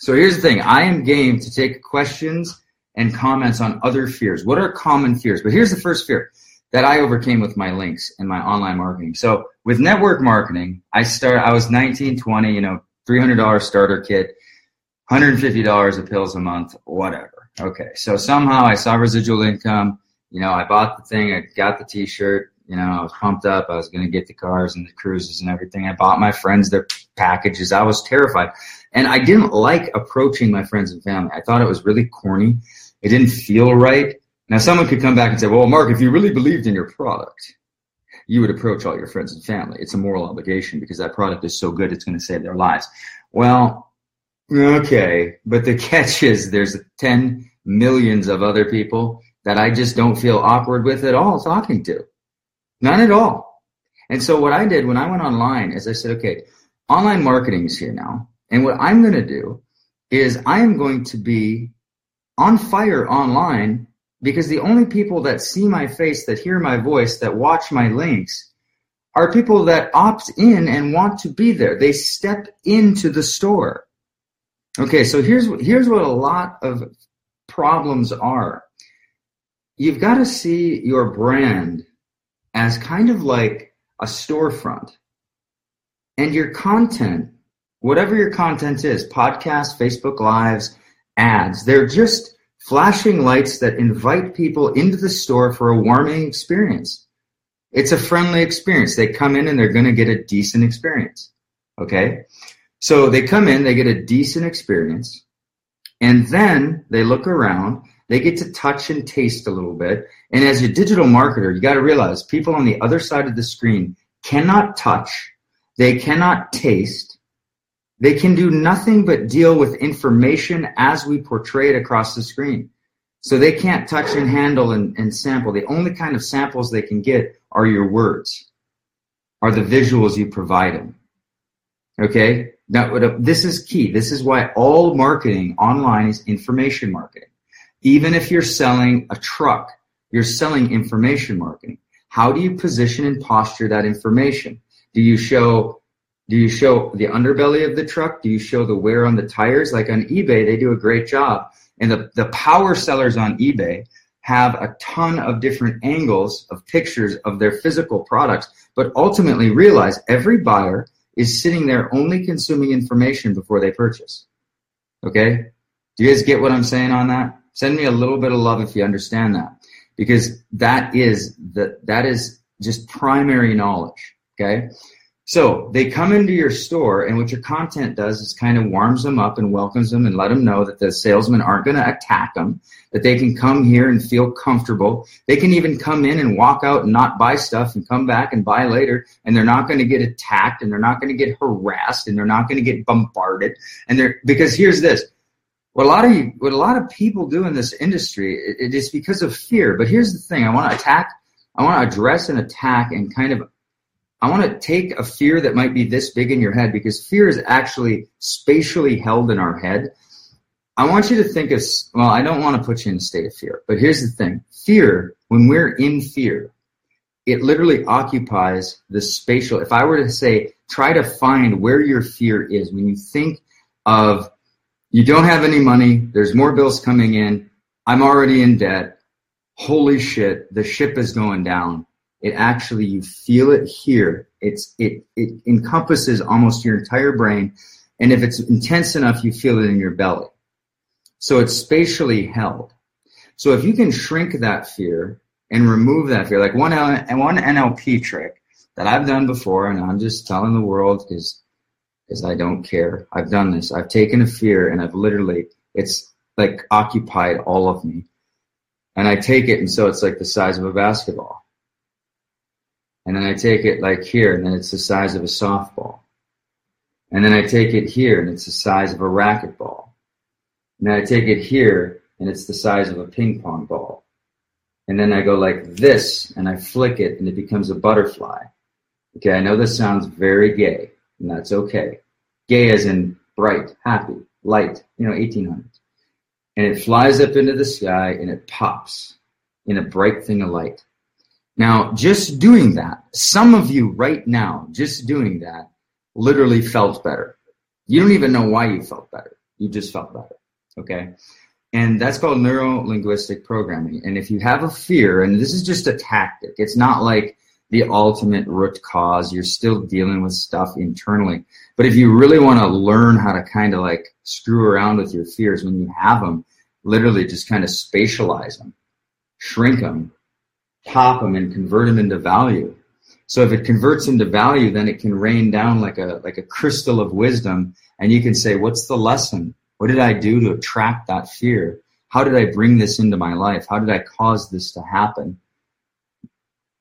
So here's the thing I am game to take questions and comments on other fears. What are common fears? But here's the first fear that I overcame with my links and my online marketing. So with network marketing, I start I was 19, 20, you know, $300 starter kit, $150 of pills a month, whatever. Okay. So somehow I saw residual income, you know, I bought the thing, I got the t-shirt, you know, I was pumped up. I was going to get the cars and the cruises and everything. I bought my friends their packages. I was terrified. And I didn't like approaching my friends and family. I thought it was really corny. It didn't feel right. Now, someone could come back and say, well, Mark, if you really believed in your product, you would approach all your friends and family. It's a moral obligation because that product is so good, it's going to save their lives. Well, okay. But the catch is there's 10 millions of other people that I just don't feel awkward with at all talking to. None at all. And so what I did when I went online is I said, okay, online marketing is here now. And what I'm going to do is I am going to be on fire online because the only people that see my face, that hear my voice, that watch my links are people that opt in and want to be there. They step into the store. Okay, so here's here's what a lot of problems are. You've got to see your brand as kind of like a storefront. And your content, whatever your content is, podcasts, Facebook Lives, ads, they're just flashing lights that invite people into the store for a warming experience. It's a friendly experience. They come in and they're going to get a decent experience. Okay? So they come in, they get a decent experience, and then they look around, they get to touch and taste a little bit. And as a digital marketer, you got to realize people on the other side of the screen cannot touch, they cannot taste, they can do nothing but deal with information as we portray it across the screen. So they can't touch and handle and, and sample. The only kind of samples they can get are your words, are the visuals you provide them. Okay? Now, this is key. This is why all marketing online is information marketing. Even if you're selling a truck, you're selling information marketing. How do you position and posture that information? Do you show do you show the underbelly of the truck? Do you show the wear on the tires? Like on eBay, they do a great job. And the, the power sellers on eBay have a ton of different angles of pictures of their physical products, but ultimately realize every buyer is sitting there only consuming information before they purchase. Okay? Do you guys get what I'm saying on that? Send me a little bit of love if you understand that. Because that is the that is just primary knowledge. Okay? So they come into your store, and what your content does is kind of warms them up and welcomes them and let them know that the salesmen aren't going to attack them, that they can come here and feel comfortable. They can even come in and walk out and not buy stuff and come back and buy later, and they're not going to get attacked and they're not going to get harassed and they're not going to get bombarded. And they're because here's this. What a lot of you, what a lot of people do in this industry, it, it is because of fear. But here's the thing: I want to attack, I want to address and attack and kind of I want to take a fear that might be this big in your head because fear is actually spatially held in our head. I want you to think of, well, I don't want to put you in a state of fear, but here's the thing fear, when we're in fear, it literally occupies the spatial. If I were to say, try to find where your fear is, when you think of you don't have any money, there's more bills coming in, I'm already in debt, holy shit, the ship is going down it actually you feel it here. It's it it encompasses almost your entire brain, and if it's intense enough, you feel it in your belly. So it's spatially held. So if you can shrink that fear and remove that fear, like one one NLP trick that I've done before, and I'm just telling the world because because I don't care. I've done this. I've taken a fear and I've literally it's like occupied all of me, and I take it, and so it's like the size of a basketball and then I take it like here, and then it's the size of a softball. And then I take it here, and it's the size of a racquetball. And then I take it here, and it's the size of a ping pong ball. And then I go like this, and I flick it, and it becomes a butterfly. Okay, I know this sounds very gay, and that's okay. Gay as in bright, happy, light, you know, 1800s. And it flies up into the sky, and it pops in a bright thing of light. Now, just doing that, some of you right now, just doing that, literally felt better. You don't even know why you felt better. You just felt better. Okay. And that's called neuro linguistic programming. And if you have a fear, and this is just a tactic, it's not like the ultimate root cause. You're still dealing with stuff internally. But if you really want to learn how to kind of like screw around with your fears when you have them, literally just kind of spatialize them, shrink them, pop them, and convert them into value. So if it converts into value, then it can rain down like a like a crystal of wisdom, and you can say, "What's the lesson? What did I do to attract that fear? How did I bring this into my life? How did I cause this to happen?"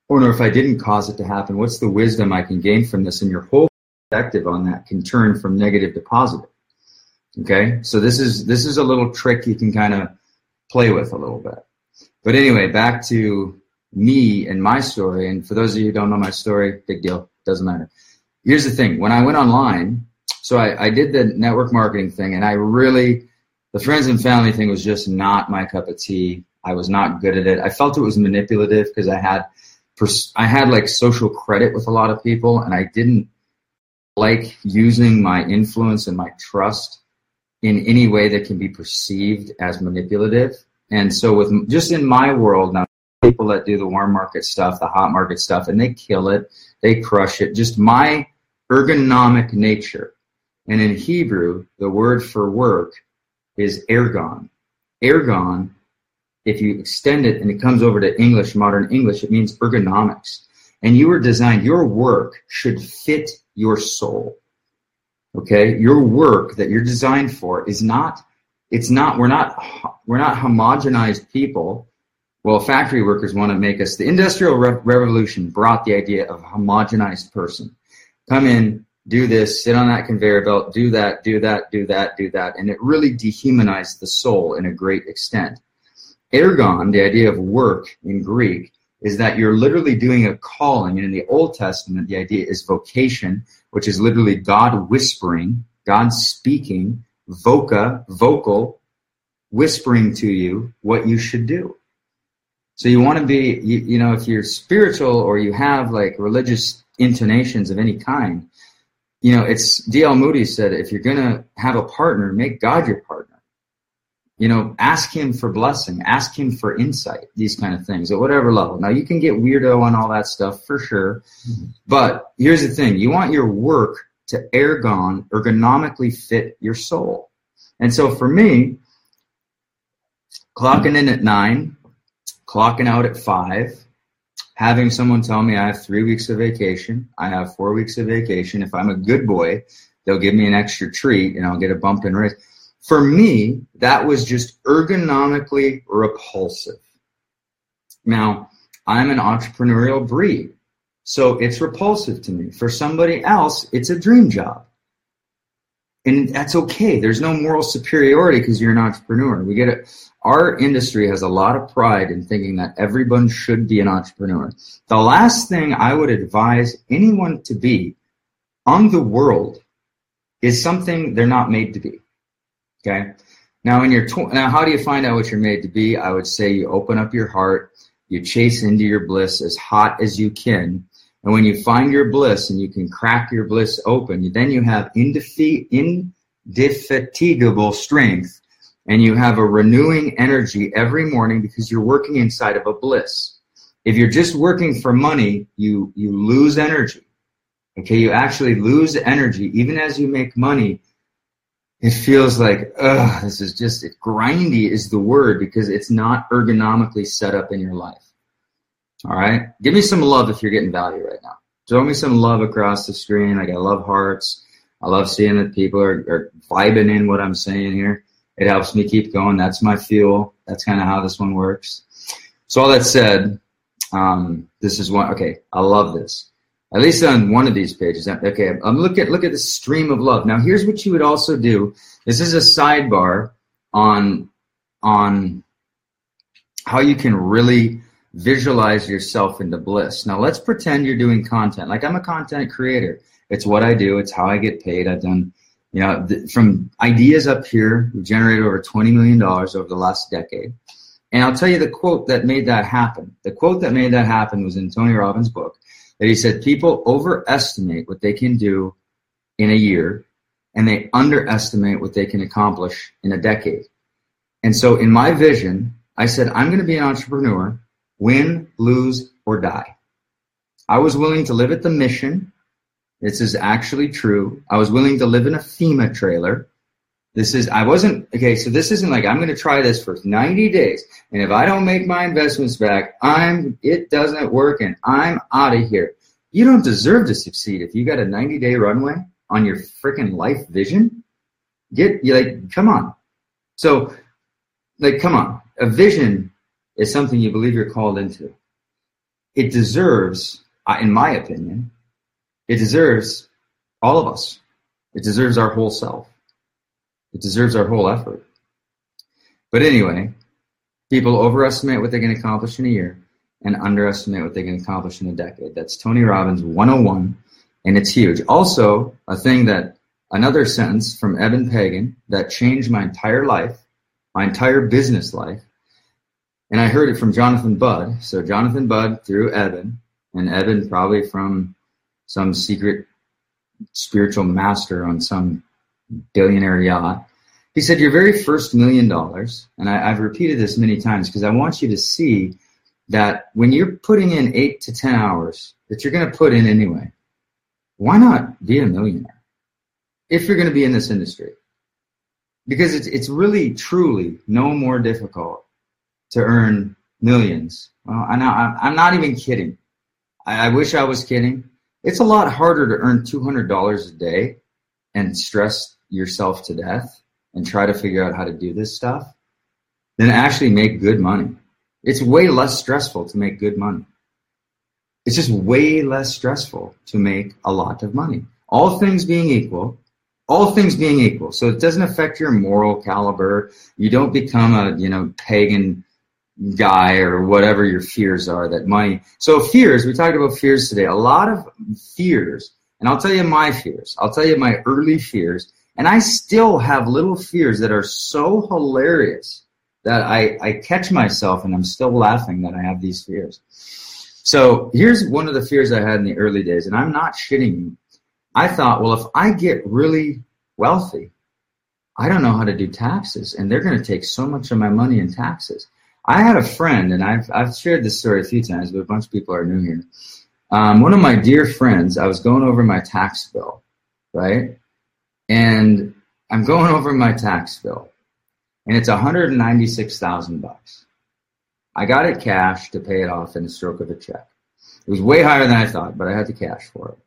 Or if I didn't cause it to happen, what's the wisdom I can gain from this? And your whole perspective on that can turn from negative to positive. Okay, so this is this is a little trick you can kind of play with a little bit. But anyway, back to me and my story. And for those of you who don't know my story, big deal, doesn't matter. Here's the thing: when I went online, so I, I did the network marketing thing, and I really the friends and family thing was just not my cup of tea. I was not good at it. I felt it was manipulative because I had I had like social credit with a lot of people, and I didn't like using my influence and my trust in any way that can be perceived as manipulative. And so, with just in my world now, people that do the warm market stuff, the hot market stuff, and they kill it, they crush it. Just my ergonomic nature. And in Hebrew, the word for work is ergon. Ergon if you extend it and it comes over to English, modern English, it means ergonomics. And you were designed, your work should fit your soul. Okay? Your work that you're designed for is not, it's not, we're not, we're not homogenized people. Well, factory workers want to make us, the industrial re- revolution brought the idea of a homogenized person. Come in, do this, sit on that conveyor belt, do that, do that, do that, do that. And it really dehumanized the soul in a great extent. Ergon, the idea of work in Greek, is that you're literally doing a calling. And in the Old Testament, the idea is vocation, which is literally God whispering, God speaking, voca, vocal, whispering to you what you should do. So you want to be, you, you know, if you're spiritual or you have like religious intonations of any kind, you know, it's D.L. Moody said, if you're going to have a partner, make God your partner you know, ask him for blessing, ask him for insight, these kind of things at whatever level. Now you can get weirdo on all that stuff for sure. Mm-hmm. But here's the thing. You want your work to ergon, ergonomically fit your soul. And so for me, clocking in at nine, clocking out at five, having someone tell me I have three weeks of vacation, I have four weeks of vacation. If I'm a good boy, they'll give me an extra treat and I'll get a bump in raise for me, that was just ergonomically repulsive. Now, I'm an entrepreneurial breed, so it's repulsive to me. For somebody else, it's a dream job. And that's okay. There's no moral superiority because you're an entrepreneur. We get it. Our industry has a lot of pride in thinking that everyone should be an entrepreneur. The last thing I would advise anyone to be on the world is something they're not made to be. Okay. Now, in your tw- now, how do you find out what you're made to be? I would say you open up your heart, you chase into your bliss as hot as you can, and when you find your bliss and you can crack your bliss open, then you have indefatigable strength, and you have a renewing energy every morning because you're working inside of a bliss. If you're just working for money, you you lose energy. Okay, you actually lose energy even as you make money it feels like, ugh, this is just, it, grindy is the word because it's not ergonomically set up in your life. All right. Give me some love if you're getting value right now. Show me some love across the screen. Like I love hearts. I love seeing that people are, are vibing in what I'm saying here. It helps me keep going. That's my fuel. That's kind of how this one works. So all that said, um, this is one. Okay. I love this at least on one of these pages. Okay, I'm look at look at the stream of love. Now, here's what you would also do. This is a sidebar on on how you can really visualize yourself into bliss. Now, let's pretend you're doing content. Like I'm a content creator. It's what I do. It's how I get paid. I've done, you know, th- from ideas up here, we've generated over $20 million over the last decade. And I'll tell you the quote that made that happen. The quote that made that happen was in Tony Robbins' book that he said people overestimate what they can do in a year and they underestimate what they can accomplish in a decade. And so in my vision, I said, I'm going to be an entrepreneur, win, lose, or die. I was willing to live at the mission. This is actually true. I was willing to live in a FEMA trailer. This is, I wasn't, okay, so this isn't like I'm going to try this for 90 days. And if I don't make my investments back, I'm, it doesn't work and I'm out of here. You don't deserve to succeed if you got a 90 day runway on your freaking life vision. Get, you like, come on. So, like, come on. A vision is something you believe you're called into. It deserves, uh, in my opinion, it deserves all of us. It deserves our whole self. It deserves our whole effort. But anyway, people overestimate what they can accomplish in a year and underestimate what they can accomplish in a decade. That's Tony Robbins 101, and it's huge. Also, a thing that another sentence from Eben Pagan that changed my entire life, my entire business life, and I heard it from Jonathan Budd. So Jonathan Budd through Eben, and Eben probably from some secret spiritual master on some billionaire yacht. He said, Your very first million dollars, and I, have repeated this many times because I want you to see that when you're putting in eight to 10 hours that you're going to put in anyway, why not be a millionaire if you're going to be in this industry? Because it's, it's really, truly no more difficult to earn millions. Well, I know, I'm not even kidding. I, I wish I was kidding. It's a lot harder to earn $200 a day and stress yourself to death and try to figure out how to do this stuff than actually make good money. It's way less stressful to make good money. It's just way less stressful to make a lot of money. All things being equal, all things being equal. So it doesn't affect your moral caliber. You don't become a, you know, pagan guy or whatever your fears are that money. So fears, we talked about fears today. A lot of fears, and I'll tell you my fears. I'll tell you my early fears. And I still have little fears that are so hilarious that I, I catch myself and I'm still laughing that I have these fears. So here's one of the fears I had in the early days, and I'm not shitting you. I thought, well, if I get really wealthy, I don't know how to do taxes, and they're going to take so much of my money in taxes. I had a friend, and I've, I've shared this story a few times, but a bunch of people are new here. Um, one of my dear friends, I was going over my tax bill, right? And I'm going over my tax bill and it's 196,000 bucks. I got it cash to pay it off in a stroke of a check. It was way higher than I thought, but I had the cash for it.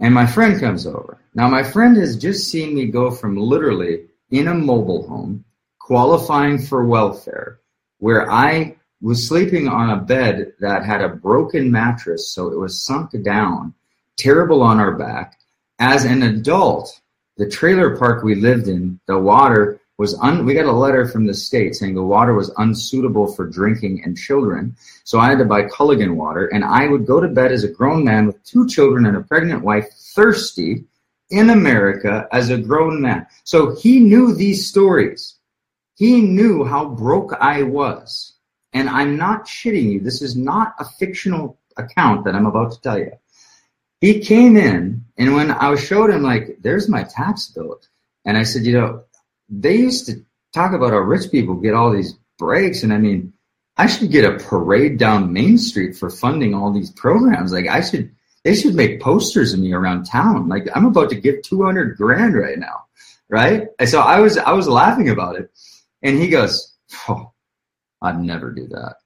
And my friend comes over. Now, my friend has just seen me go from literally in a mobile home, qualifying for welfare, where I was sleeping on a bed that had a broken mattress, so it was sunk down, terrible on our back. As an adult, the trailer park we lived in, the water was un, we got a letter from the state saying the water was unsuitable for drinking and children. So I had to buy Culligan water and I would go to bed as a grown man with two children and a pregnant wife, thirsty in America as a grown man. So he knew these stories. He knew how broke I was. And I'm not shitting you. This is not a fictional account that I'm about to tell you. He came in and when I showed him like, there's my tax bill. And I said, you know, they used to talk about how rich people get all these breaks, and I mean, I should get a parade down Main Street for funding all these programs. Like I should, they should make posters of me around town. Like I'm about to give 200 grand right now, right? And so I was, I was laughing about it, and he goes, "Oh, I'd never do that,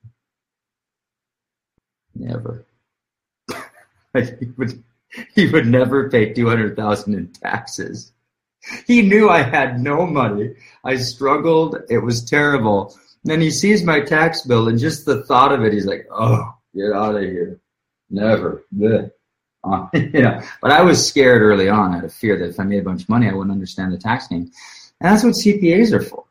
never." he would, he would never pay 200,000 in taxes he knew I had no money. I struggled. It was terrible. then he sees my tax bill, and just the thought of it, he's like, "Oh, get out of here! Never." Uh, you know, but I was scared early on. out of fear that if I made a bunch of money, I wouldn't understand the tax game, and that's what CPAs are for.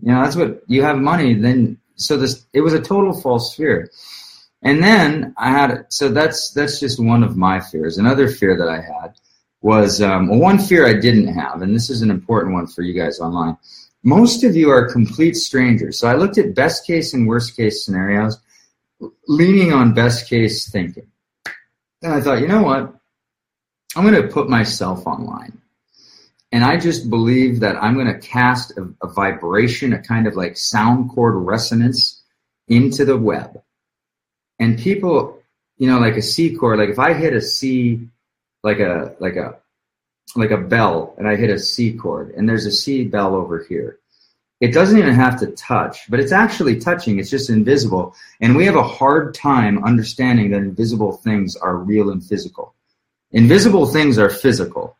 You know, that's what you have money. Then, so this it was a total false fear. And then I had so that's that's just one of my fears. Another fear that I had was um, one fear I didn't have, and this is an important one for you guys online. Most of you are complete strangers. So I looked at best case and worst case scenarios, leaning on best case thinking. And I thought, you know what? I'm going to put myself online. And I just believe that I'm going to cast a, a, vibration, a kind of like sound chord resonance into the web. And people, you know, like a C chord, like if I hit a C, like a, like a, like a bell and I hit a C chord and there's a C bell over here. It doesn't even have to touch, but it's actually touching. It's just invisible. And we have a hard time understanding that invisible things are real and physical. Invisible things are physical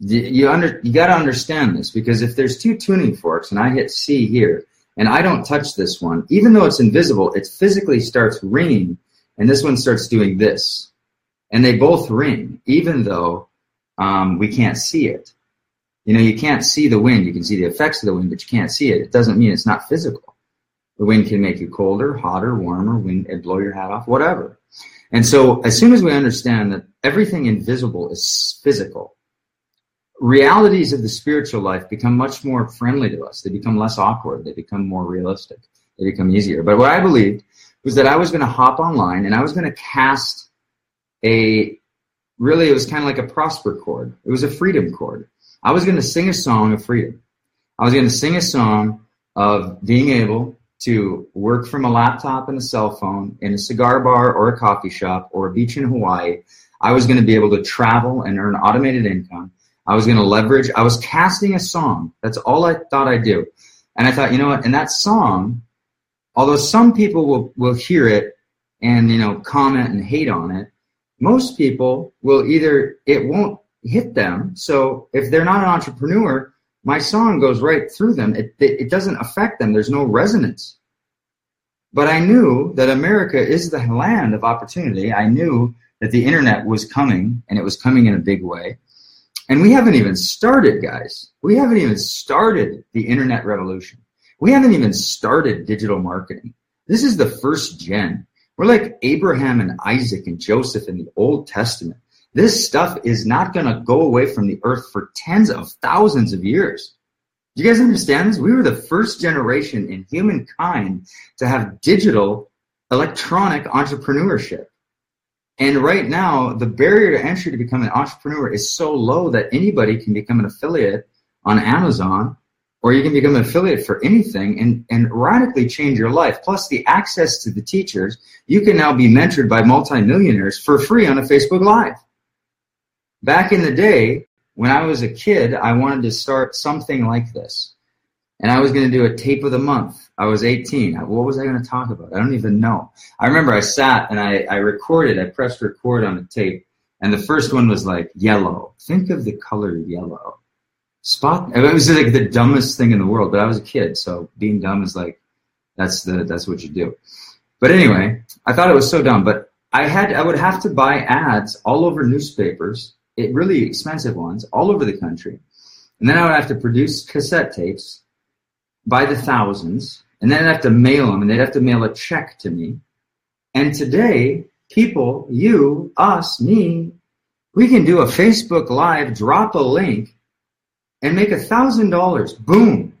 you under you got to understand this because if there's two tuning forks and I hit C here and I don't touch this one, even though it's invisible, it physically starts ringing, and this one starts doing this, and they both ring, even though um, we can't see it. You know, you can't see the wind. You can see the effects of the wind, but you can't see it. It doesn't mean it's not physical. The wind can make you colder, hotter, warmer, wind and blow your hat off, whatever. And so, as soon as we understand that everything invisible is physical, realities of the spiritual life become much more friendly to us. They become less awkward. They become more realistic. They become easier. But what I believed was that I was going to hop online and I was going to cast a really, it was kind of like a prosper chord. It was a freedom chord. I was going to sing a song of freedom. I was going to sing a song of being able to work from a laptop and a cell phone in a cigar bar or a coffee shop or a beach in Hawaii. I was going to be able to travel and earn automated income. I was going to leverage, I was casting a song. That's all I thought I'd do. And I thought, you know what? And that song, although some people will, will hear it and, you know, comment and hate on it, most people will either, it won't hit them. So if they're not an entrepreneur, my song goes right through them. It, it, it doesn't affect them. There's no resonance. But I knew that America is the land of opportunity. I knew that the internet was coming and it was coming in a big way. And we haven't even started, guys. We haven't even started the internet revolution. We haven't even started digital marketing. This is the first gen. We're like Abraham and Isaac and Joseph in the Old Testament. This stuff is not going to go away from the earth for tens of thousands of years. Do you guys understand this? We were the first generation in humankind to have digital electronic entrepreneurship. And right now, the barrier to entry to become an entrepreneur is so low that anybody can become an affiliate on Amazon or you can become an affiliate for anything and, and radically change your life. Plus the access to the teachers, you can now be mentored by multimillionaires for free on a Facebook Live. Back in the day, when I was a kid, I wanted to start something like this. And I was going to do a tape of the month I was 18. What was I going to talk about? I don't even know. I remember I sat and I, I recorded, I pressed record on a tape, and the first one was like yellow. Think of the color yellow. Spot. It was like the dumbest thing in the world, but I was a kid, so being dumb is like that's the that's what you do. But anyway, I thought it was so dumb. But I had I would have to buy ads all over newspapers, it really expensive ones, all over the country, and then I would have to produce cassette tapes by the thousands and then I'd have to mail them, and they'd have to mail a check to me. And today, people, you, us, me, we can do a Facebook Live, drop a link, and make a thousand dollars. Boom.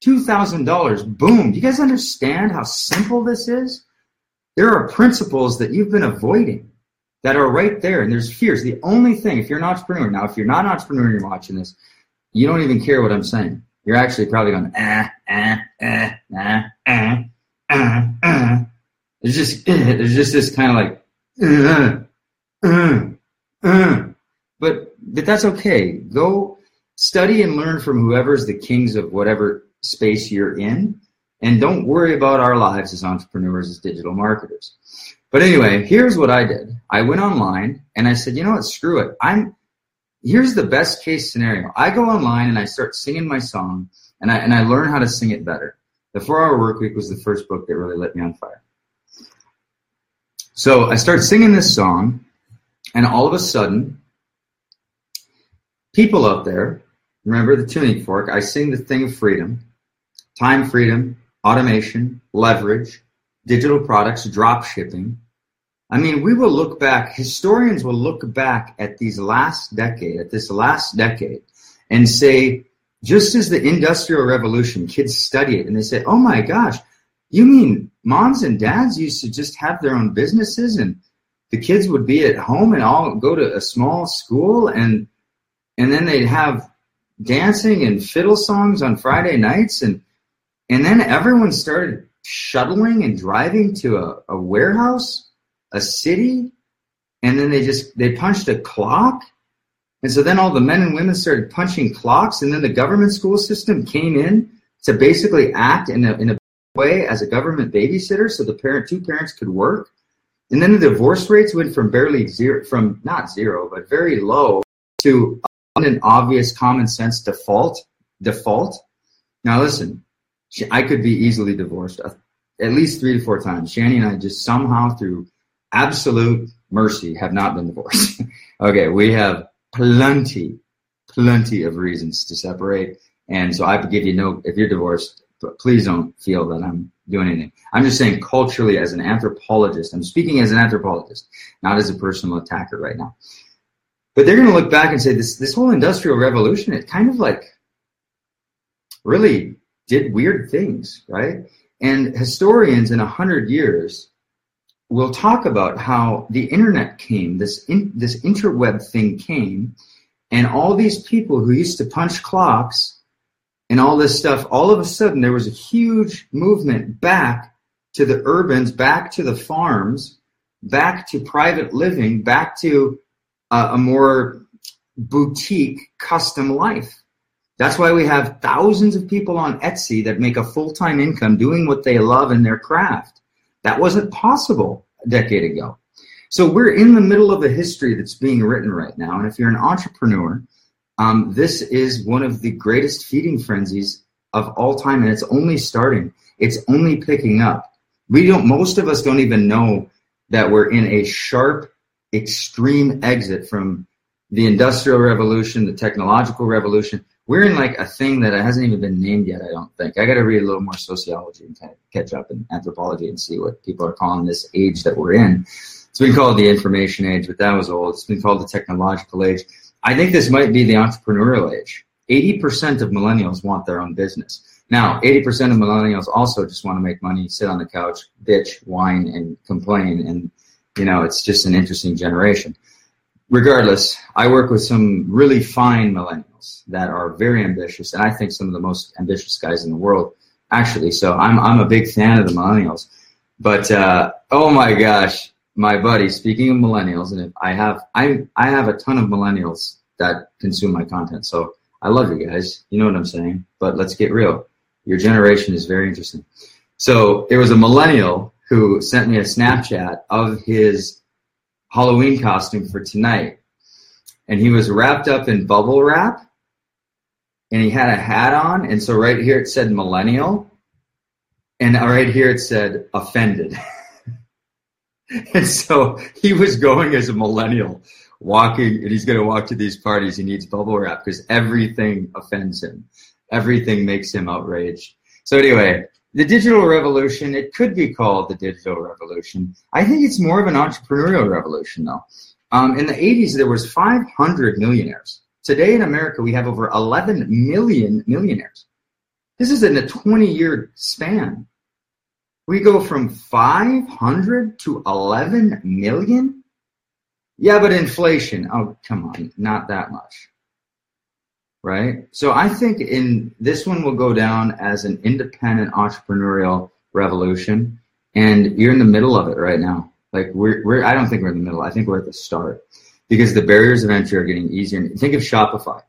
Two thousand dollars. Boom. Do you guys understand how simple this is? There are principles that you've been avoiding that are right there, and there's fears. The only thing, if you're an entrepreneur, now if you're not an entrepreneur and you're watching this, you don't even care what I'm saying you're actually probably going, eh, eh, eh, eh, eh, eh, eh. It's just, there's just this kind of like, uh, uh, uh. But, but that's okay. Go study and learn from whoever's the kings of whatever space you're in. And don't worry about our lives as entrepreneurs, as digital marketers. But anyway, here's what I did. I went online and I said, you know what, screw it. I'm, here's the best case scenario. I go online and I start singing my song and I, and I learn how to sing it better. The Four Hour Work Week was the first book that really lit me on fire. So I start singing this song, and all of a sudden, people out there, remember the tuning fork, I sing the thing of freedom, time freedom, automation, leverage, digital products, drop shipping, I mean, we will look back, historians will look back at these last decade, at this last decade, and say, just as the Industrial Revolution, kids study it and they say, oh my gosh, you mean moms and dads used to just have their own businesses and the kids would be at home and all go to a small school and and then they'd have dancing and fiddle songs on Friday nights, and and then everyone started shuttling and driving to a, a warehouse, a city, and then they just they punched a clock. And so then all the men and women started punching clocks, and then the government school system came in to basically act in a, in a way as a government babysitter so the parent two parents could work. And then the divorce rates went from barely zero, from not zero, but very low to an obvious common sense default. Default. Now listen, I could be easily divorced uh, at least three to four times. Shani and I just somehow through absolute mercy have not been divorced. okay, we have plenty, plenty of reasons to separate. And so I give you no, if you're divorced, please don't feel that I'm doing anything. I'm just saying culturally as an anthropologist, I'm speaking as an anthropologist, not as a personal attacker right now. But they're going to look back and say this, this whole industrial revolution, it kind of like really did weird things, right? And historians in a hundred years will talk about how the internet came, this in, this interweb thing came, and all these people who used to punch clocks and all this stuff, all of a sudden there was a huge movement back to the urbans, back to the farms, back to private living, back to a, a more boutique custom life. That's why we have thousands of people on Etsy that make a full time income doing what they love in their craft. That wasn't possible a decade ago. So we're in the middle of a history that's being written right now. And if you're an entrepreneur, um, this is one of the greatest feeding frenzies of all time, and it's only starting. It's only picking up. We don't. Most of us don't even know that we're in a sharp, extreme exit from the industrial revolution, the technological revolution. We're in like a thing that hasn't even been named yet. I don't think. I got to read a little more sociology and kind of catch up in anthropology and see what people are calling this age that we're in. It's been called the information age, but that was old. It's been called the technological age. I think this might be the entrepreneurial age. 80% of millennials want their own business. Now, 80% of millennials also just want to make money, sit on the couch, bitch, whine, and complain. And, you know, it's just an interesting generation. Regardless, I work with some really fine millennials that are very ambitious, and I think some of the most ambitious guys in the world, actually. So I'm, I'm a big fan of the millennials. But, uh, oh my gosh, my buddy, speaking of millennials, and I have I I have a ton of millennials that consume my content. So I love you guys. You know what I'm saying? But let's get real. Your generation is very interesting. So there was a millennial who sent me a Snapchat of his Halloween costume for tonight. And he was wrapped up in bubble wrap and he had a hat on. And so right here it said millennial. And right here it said offended. And so he was going as a millennial, walking, and he's going to walk to these parties. He needs bubble wrap because everything offends him, everything makes him outraged. So, anyway, the digital revolution, it could be called the digital revolution. I think it's more of an entrepreneurial revolution, though. Um, in the 80s, there was 500 millionaires. Today in America, we have over 11 million millionaires. This is in a 20 year span. We go from 500 to 11 million? Yeah, but inflation. Oh, come on, not that much. Right? So I think in this one will go down as an independent entrepreneurial revolution and you're in the middle of it right now. Like we're we're I don't think we're in the middle. I think we're at the start. Because the barriers of entry are getting easier. Think of Shopify.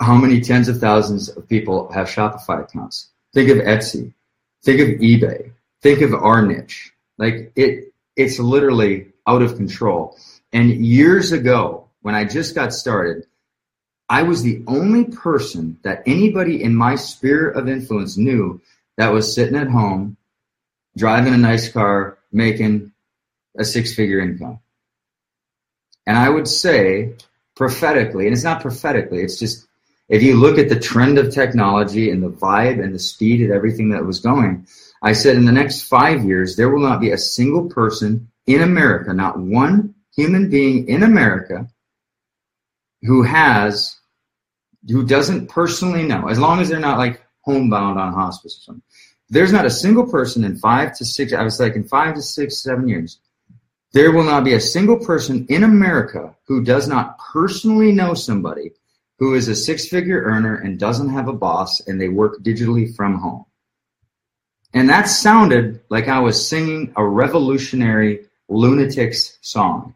How many tens of thousands of people have Shopify accounts? Think of Etsy. Think of eBay. Think of our niche. Like it, it's literally out of control. And years ago, when I just got started, I was the only person that anybody in my sphere of influence knew that was sitting at home, driving a nice car, making a six figure income. And I would say prophetically, and it's not prophetically, it's just if you look at the trend of technology and the vibe and the speed of everything that was going, I said in the next five years, there will not be a single person in America, not one human being in America who has, who doesn't personally know, as long as they're not like homebound on hospice or something. There's not a single person in five to six, I was like in five to six, seven years, there will not be a single person in America who does not personally know somebody who is a six figure earner and doesn't have a boss and they work digitally from home. And that sounded like I was singing a revolutionary lunatics song.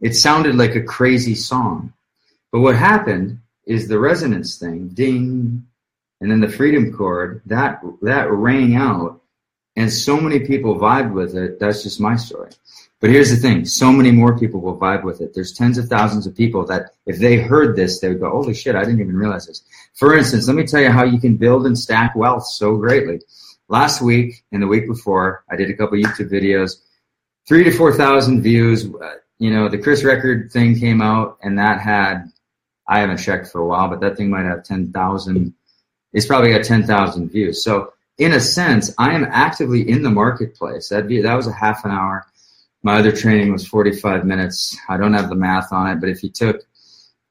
It sounded like a crazy song. But what happened is the resonance thing, ding, and then the freedom chord, that that rang out and so many people vibed with it. That's just my story. But here's the thing: so many more people will vibe with it. There's tens of thousands of people that, if they heard this, they would go, "Holy shit! I didn't even realize this." For instance, let me tell you how you can build and stack wealth so greatly. Last week and the week before, I did a couple YouTube videos, three to four thousand views. Uh, you know, the Chris Record thing came out, and that had I haven't checked for a while, but that thing might have ten thousand. It's probably got ten thousand views. So in a sense, I am actively in the marketplace. That that was a half an hour my other training was 45 minutes. I don't have the math on it, but if you took,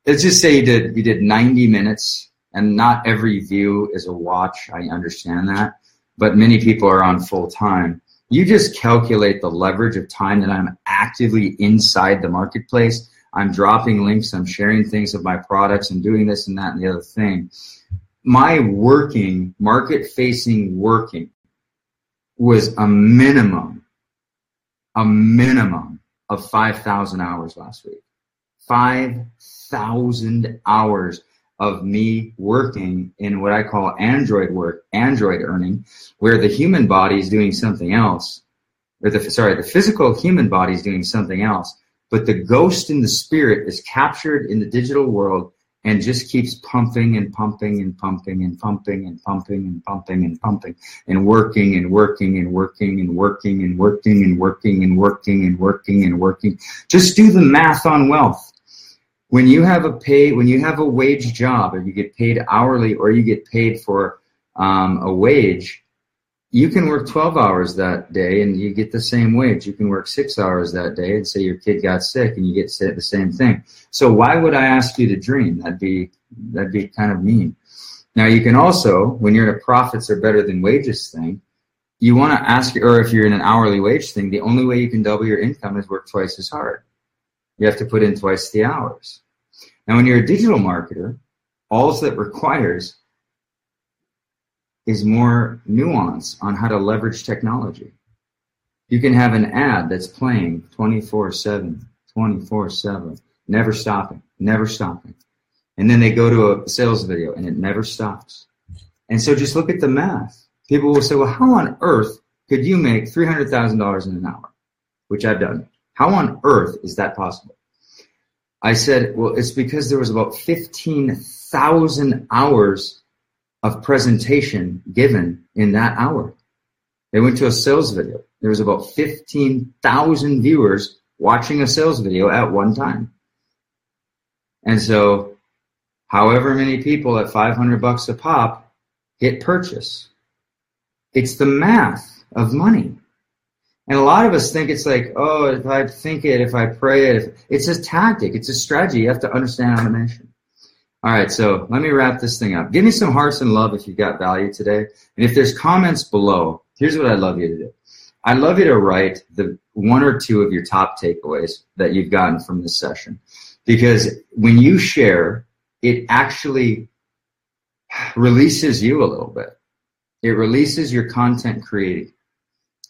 let's just say you did, you did 90 minutes and not every view is a watch. I understand that, but many people are on full time. You just calculate the leverage of time that I'm actively inside the marketplace. I'm dropping links. I'm sharing things of my products and doing this and that and the other thing. My working, market facing working was a minimum a minimum of 5,000 hours last week. 5,000 hours of me working in what I call android work, android earning, where the human body is doing something else, or the, sorry, the physical human body is doing something else, but the ghost in the spirit is captured in the digital world and just keeps pumping and pumping and pumping and pumping and pumping and pumping and pumping and working and working and working and working and working and working and working and working and working. Just do the math on wealth. When you have a pay, when you have a wage job, or you get paid hourly, or you get paid for um, a wage, you can work 12 hours that day and you get the same wage. You can work six hours that day and say your kid got sick and you get the same thing. So why would I ask you to dream? That'd be, that'd be kind of mean. Now you can also, when you're in a profits are better than wages thing, you want to ask, or if you're in an hourly wage thing, the only way you can double your income is work twice as hard. You have to put in twice the hours. Now when you're a digital marketer, all that requires is more nuance on how to leverage technology. You can have an ad that's playing 24 7, 24 7, never stopping, never stopping. And then they go to a sales video and it never stops. And so just look at the math. People will say, well, how on earth could you make $300,000 in an hour? Which I've done. How on earth is that possible? I said, well, it's because there was about 15,000 hours of presentation given in that hour. They went to a sales video. There was about 15,000 viewers watching a sales video at one time. And so, however many people at 500 bucks a pop hit purchase. It's the math of money. And a lot of us think it's like, oh, if I think it, if I pray it, it's a tactic, it's a strategy. You have to understand automation. All right, so let me wrap this thing up. Give me some hearts and love if you got value today. And if there's comments below, here's what I'd love you to do. I'd love you to write the one or two of your top takeaways that you've gotten from this session. Because when you share, it actually releases you a little bit. It releases your content creating.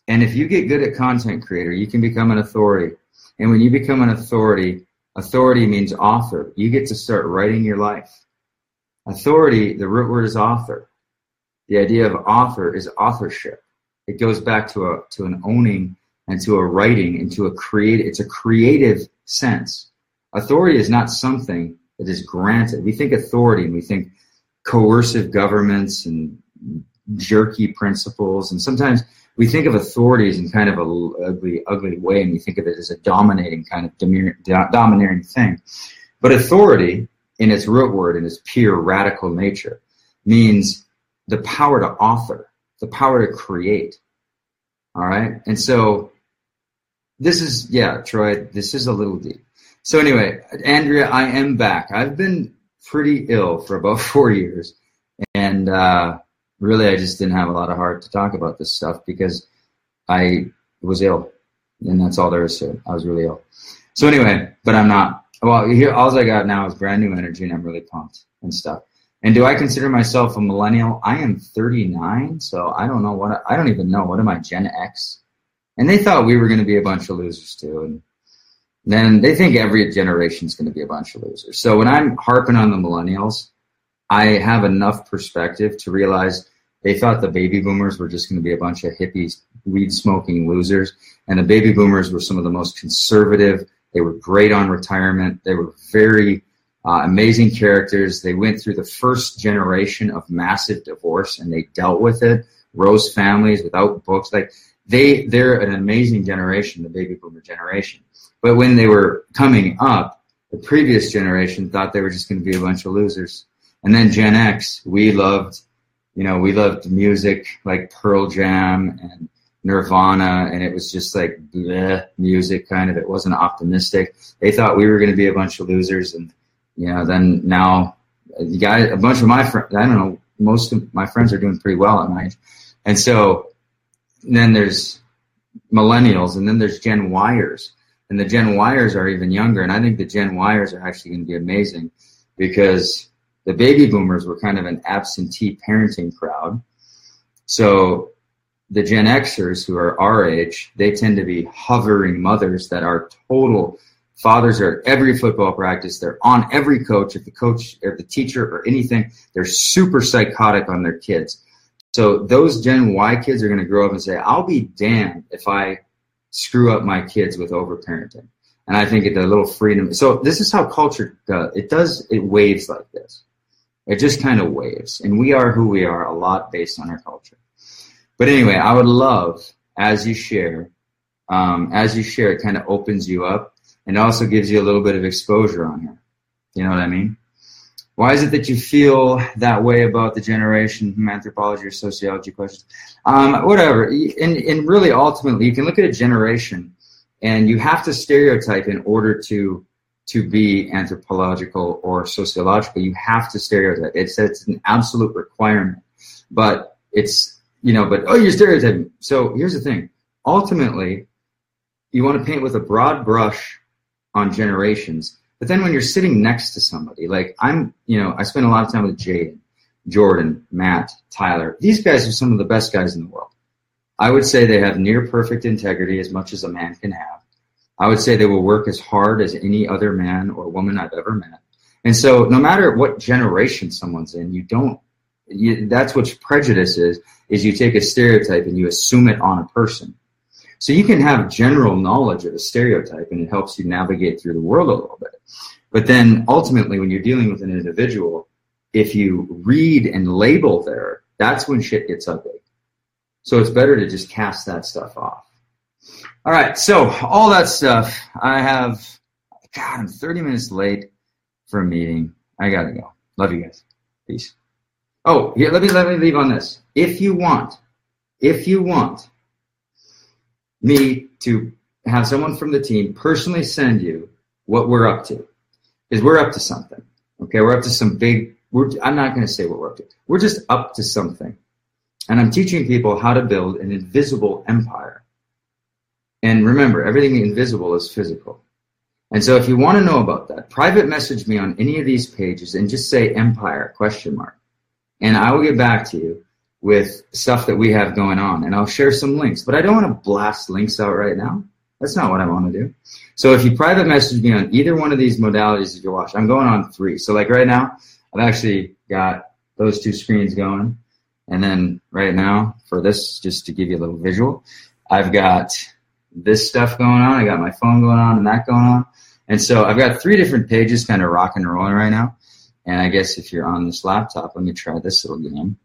And if you get good at content creator, you can become an authority. And when you become an authority, Authority means author. You get to start writing your life. Authority, the root word is author. The idea of author is authorship. It goes back to a to an owning and to a writing and to a create. It's a creative sense. Authority is not something that is granted. We think authority and we think coercive governments and jerky principles, and sometimes we think of authorities in kind of a ugly, ugly way, and we think of it as a dominating kind of domineering thing. But authority, in its root word, in its pure radical nature, means the power to author, the power to create. All right, and so this is yeah, Troy. This is a little deep. So anyway, Andrea, I am back. I've been pretty ill for about four years, and. uh really I just didn't have a lot of heart to talk about this stuff because I was ill, and that's all there is to it. I was really ill. So anyway, but I'm not. well, here all I got now is brand new energy, and I'm really pumped and stuff. And do I consider myself a millennial? I am 39, so I don't know what I don't even know what am I Gen X. And they thought we were going to be a bunch of losers too, and then they think every generation is going to be a bunch of losers. So when I'm harping on the millennials, I have enough perspective to realize they thought the baby boomers were just going to be a bunch of hippies, weed smoking losers, and the baby boomers were some of the most conservative. They were great on retirement. They were very uh, amazing characters. They went through the first generation of massive divorce and they dealt with it. Rose families without books, like they they're an amazing generation, the baby boomer generation. But when they were coming up, the previous generation thought they were just going to be a bunch of losers. And then Gen X, we loved, you know, we loved music like Pearl Jam and Nirvana, and it was just like bleh music kind of. It wasn't optimistic. They thought we were going to be a bunch of losers, and you know, then now, you guys, a bunch of my friends, I don't know, most of my friends are doing pretty well at age, and so then there's millennials, and then there's Gen Yers, and the Gen Yers are even younger, and I think the Gen Yers are actually going to be amazing because the baby boomers were kind of an absentee parenting crowd. So the Gen Xers who are our age, they tend to be hovering mothers that are total fathers are at every football practice. They're on every coach. If the coach or the teacher or anything, they're super psychotic on their kids. So those Gen Y kids are going to grow up and say, I'll be damned if I screw up my kids with overparenting. And I think the little freedom. So this is how culture does. It does. It waves like this. It just kind of waves. And we are who we are a lot based on our culture. But anyway, I would love as you share, um, as you share, it kind of opens you up and also gives you a little bit of exposure on here. You know what I mean? Why is it that you feel that way about the generation from anthropology or sociology questions? Um, whatever. And, and really, ultimately, you can look at a generation and you have to stereotype in order to to be anthropological or sociological. You have to stereotype. It's it's an absolute requirement. But it's you know, but oh, you're stereotyping. So here's the thing. Ultimately, you want to paint with a broad brush on generations. But then when you're sitting next to somebody, like I'm, you know, I spend a lot of time with Jaden, Jordan, Matt, Tyler. These guys are some of the best guys in the world. I would say they have near perfect integrity as much as a man can have. I would say they will work as hard as any other man or woman I've ever met. And so no matter what generation someone's in, you don't you, that's what prejudice is, is you take a stereotype and you assume it on a person. So you can have general knowledge of a stereotype and it helps you navigate through the world a little bit. But then ultimately, when you're dealing with an individual, if you read and label there, that's when shit gets ugly. So it's better to just cast that stuff off. All right. So all that stuff, I have, God, I'm 30 minutes late for a meeting. I gotta go. Love you guys. Peace. Oh, here, let me let me leave on this. If you want, if you want me to have someone from the team personally send you what we're up to, is we're up to something. Okay, we're up to some big. I'm not going to say what we're up to. We're just up to something, and I'm teaching people how to build an invisible empire. And remember, everything invisible is physical. And so, if you want to know about that, private message me on any of these pages and just say empire question mark and I will get back to you with stuff that we have going on and I'll share some links. But I don't want to blast links out right now. That's not what I want to do. So if you private message me on either one of these modalities that you watch, I'm going on three. So like right now, I've actually got those two screens going. And then right now for this, just to give you a little visual, I've got this stuff going on. I got my phone going on and that going on. And so I've got three different pages kind of rocking and rolling right now. And I guess if you're on this laptop, let me try this little game.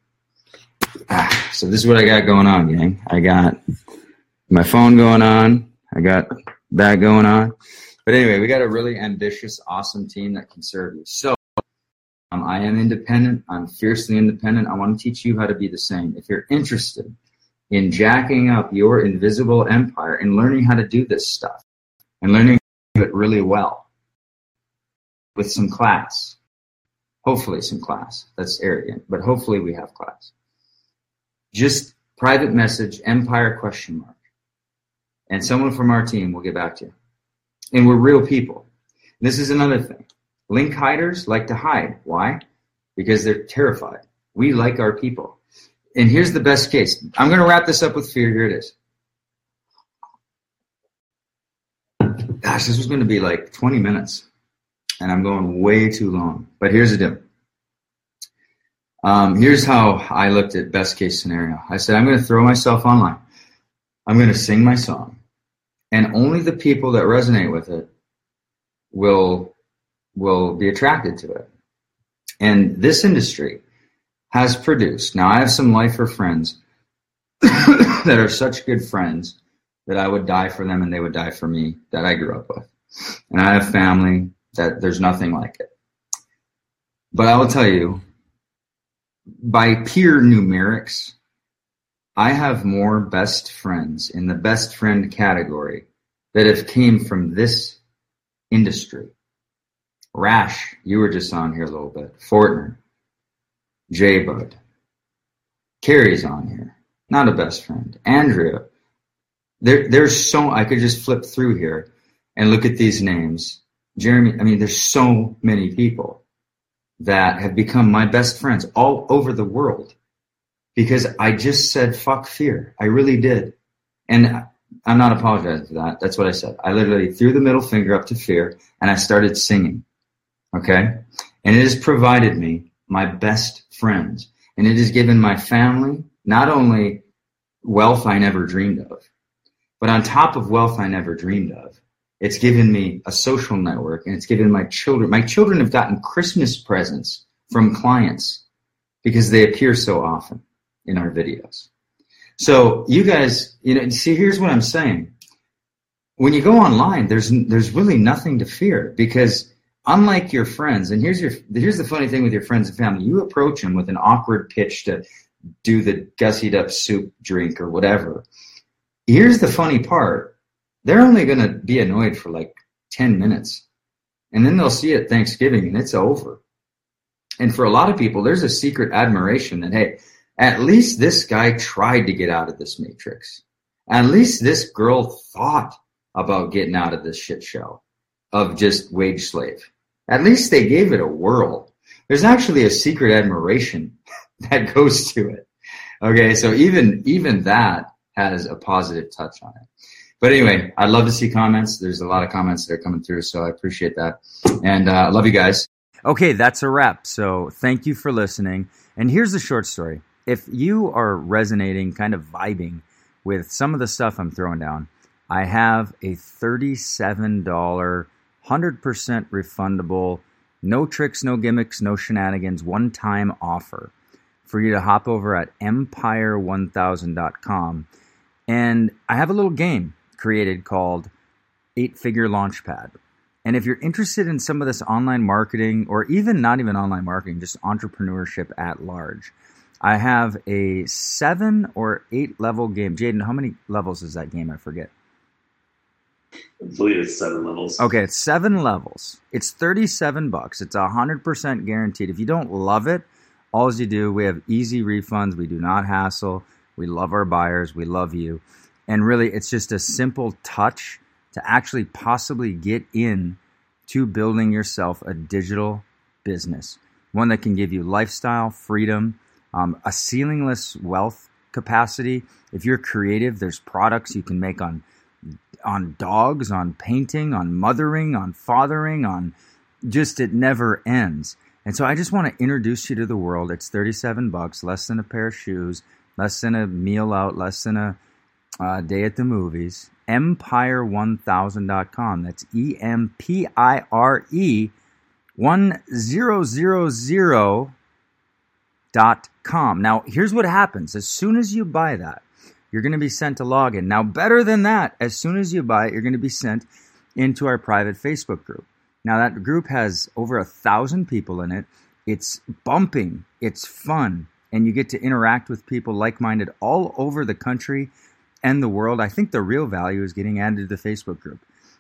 Ah, so this is what I got going on, gang. I got my phone going on. I got that going on. But anyway, we got a really ambitious, awesome team that can serve you. So um, I am independent. I'm fiercely independent. I want to teach you how to be the same. If you're interested in jacking up your invisible empire and learning how to do this stuff and learning it really well with some class, hopefully some class. That's arrogant, but hopefully we have class. Just private message, empire question mark. And someone from our team will get back to you. And we're real people. This is another thing. Link hiders like to hide. Why? Because they're terrified. We like our people. And here's the best case. I'm going to wrap this up with fear. Here it is. Gosh, this was going to be like 20 minutes, and I'm going way too long. But here's the deal. Um, here's how I looked at best case scenario. I said, I'm going to throw myself online. I'm going to sing my song, and only the people that resonate with it will will be attracted to it. And this industry has produced. Now, I have some lifer friends that are such good friends that I would die for them and they would die for me that I grew up with. And I have family that there's nothing like it. But I will tell you, by peer numerics, I have more best friends in the best friend category that have came from this industry. Rash, you were just on here a little bit. Fortner, J Bud, Carrie's on here. Not a best friend. Andrea. There, there's so I could just flip through here and look at these names. Jeremy, I mean, there's so many people that have become my best friends all over the world because I just said fuck fear. I really did. And I'm not apologizing for that. That's what I said. I literally threw the middle finger up to fear and I started singing. Okay? And it has provided me my best friends. And it has given my family not only wealth I never dreamed of, but on top of wealth I never dreamed of, it's given me a social network and it's given my children. My children have gotten Christmas presents from clients because they appear so often in our videos. So you guys, you know, see, here's what I'm saying. When you go online, there's there's really nothing to fear because unlike your friends, and here's your here's the funny thing with your friends and family, you approach them with an awkward pitch to do the gussied up soup drink or whatever. Here's the funny part. They're only gonna be annoyed for like 10 minutes. And then they'll see it Thanksgiving and it's over. And for a lot of people, there's a secret admiration that, hey, at least this guy tried to get out of this matrix. At least this girl thought about getting out of this shit show of just wage slave. At least they gave it a whirl. There's actually a secret admiration that goes to it. Okay, so even even that has a positive touch on it. But anyway, I'd love to see comments. There's a lot of comments that are coming through, so I appreciate that. And I uh, love you guys. Okay, that's a wrap. So thank you for listening. And here's the short story. If you are resonating, kind of vibing with some of the stuff I'm throwing down, I have a $37 100% refundable, no tricks, no gimmicks, no shenanigans, one time offer for you to hop over at empire1000.com. And I have a little game created called Eight Figure Launchpad. And if you're interested in some of this online marketing, or even not even online marketing, just entrepreneurship at large, I have a seven or eight level game. Jaden, how many levels is that game? I forget. I believe it's seven levels. Okay, it's seven levels. It's 37 bucks. It's 100% guaranteed. If you don't love it, all you do, we have easy refunds. We do not hassle. We love our buyers. We love you. And really, it's just a simple touch to actually possibly get in to building yourself a digital business, one that can give you lifestyle, freedom, um, a ceilingless wealth capacity. If you're creative, there's products you can make on on dogs, on painting, on mothering, on fathering, on just it never ends. And so I just want to introduce you to the world. It's 37 bucks, less than a pair of shoes, less than a meal out, less than a uh, day at the movies. Empire1000.com. That's E M P I R E 1000.com. Now, here's what happens. As soon as you buy that, you're going to be sent a login. Now, better than that, as soon as you buy it, you're going to be sent into our private Facebook group. Now, that group has over a thousand people in it. It's bumping, it's fun, and you get to interact with people like minded all over the country and the world. I think the real value is getting added to the Facebook group.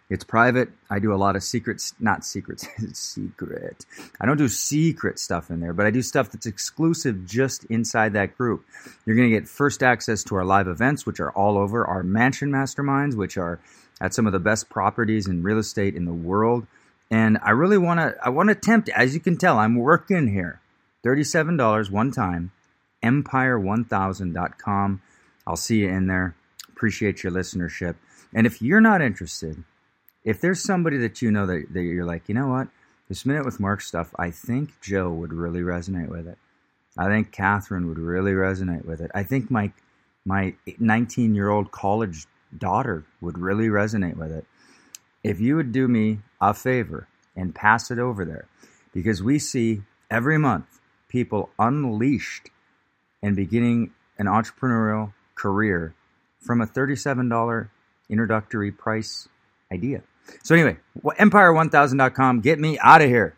It's private. I do a lot of secrets, not secrets, It's secret. I don't do secret stuff in there, but I do stuff that's exclusive just inside that group. You're going to get first access to our live events, which are all over, our mansion masterminds, which are at some of the best properties in real estate in the world. And I really want to I want to tempt as you can tell I'm working here. $37 one time empire1000.com. I'll see you in there. Appreciate your listenership. And if you're not interested, if there's somebody that you know that, that you're like, you know what, this Minute with Mark stuff, I think Joe would really resonate with it. I think Catherine would really resonate with it. I think my my 19 year old college daughter would really resonate with it. If you would do me a favor and pass it over there, because we see every month people unleashed and beginning an entrepreneurial career from a $37 introductory price idea. So anyway, empire1000.com, get me out of here.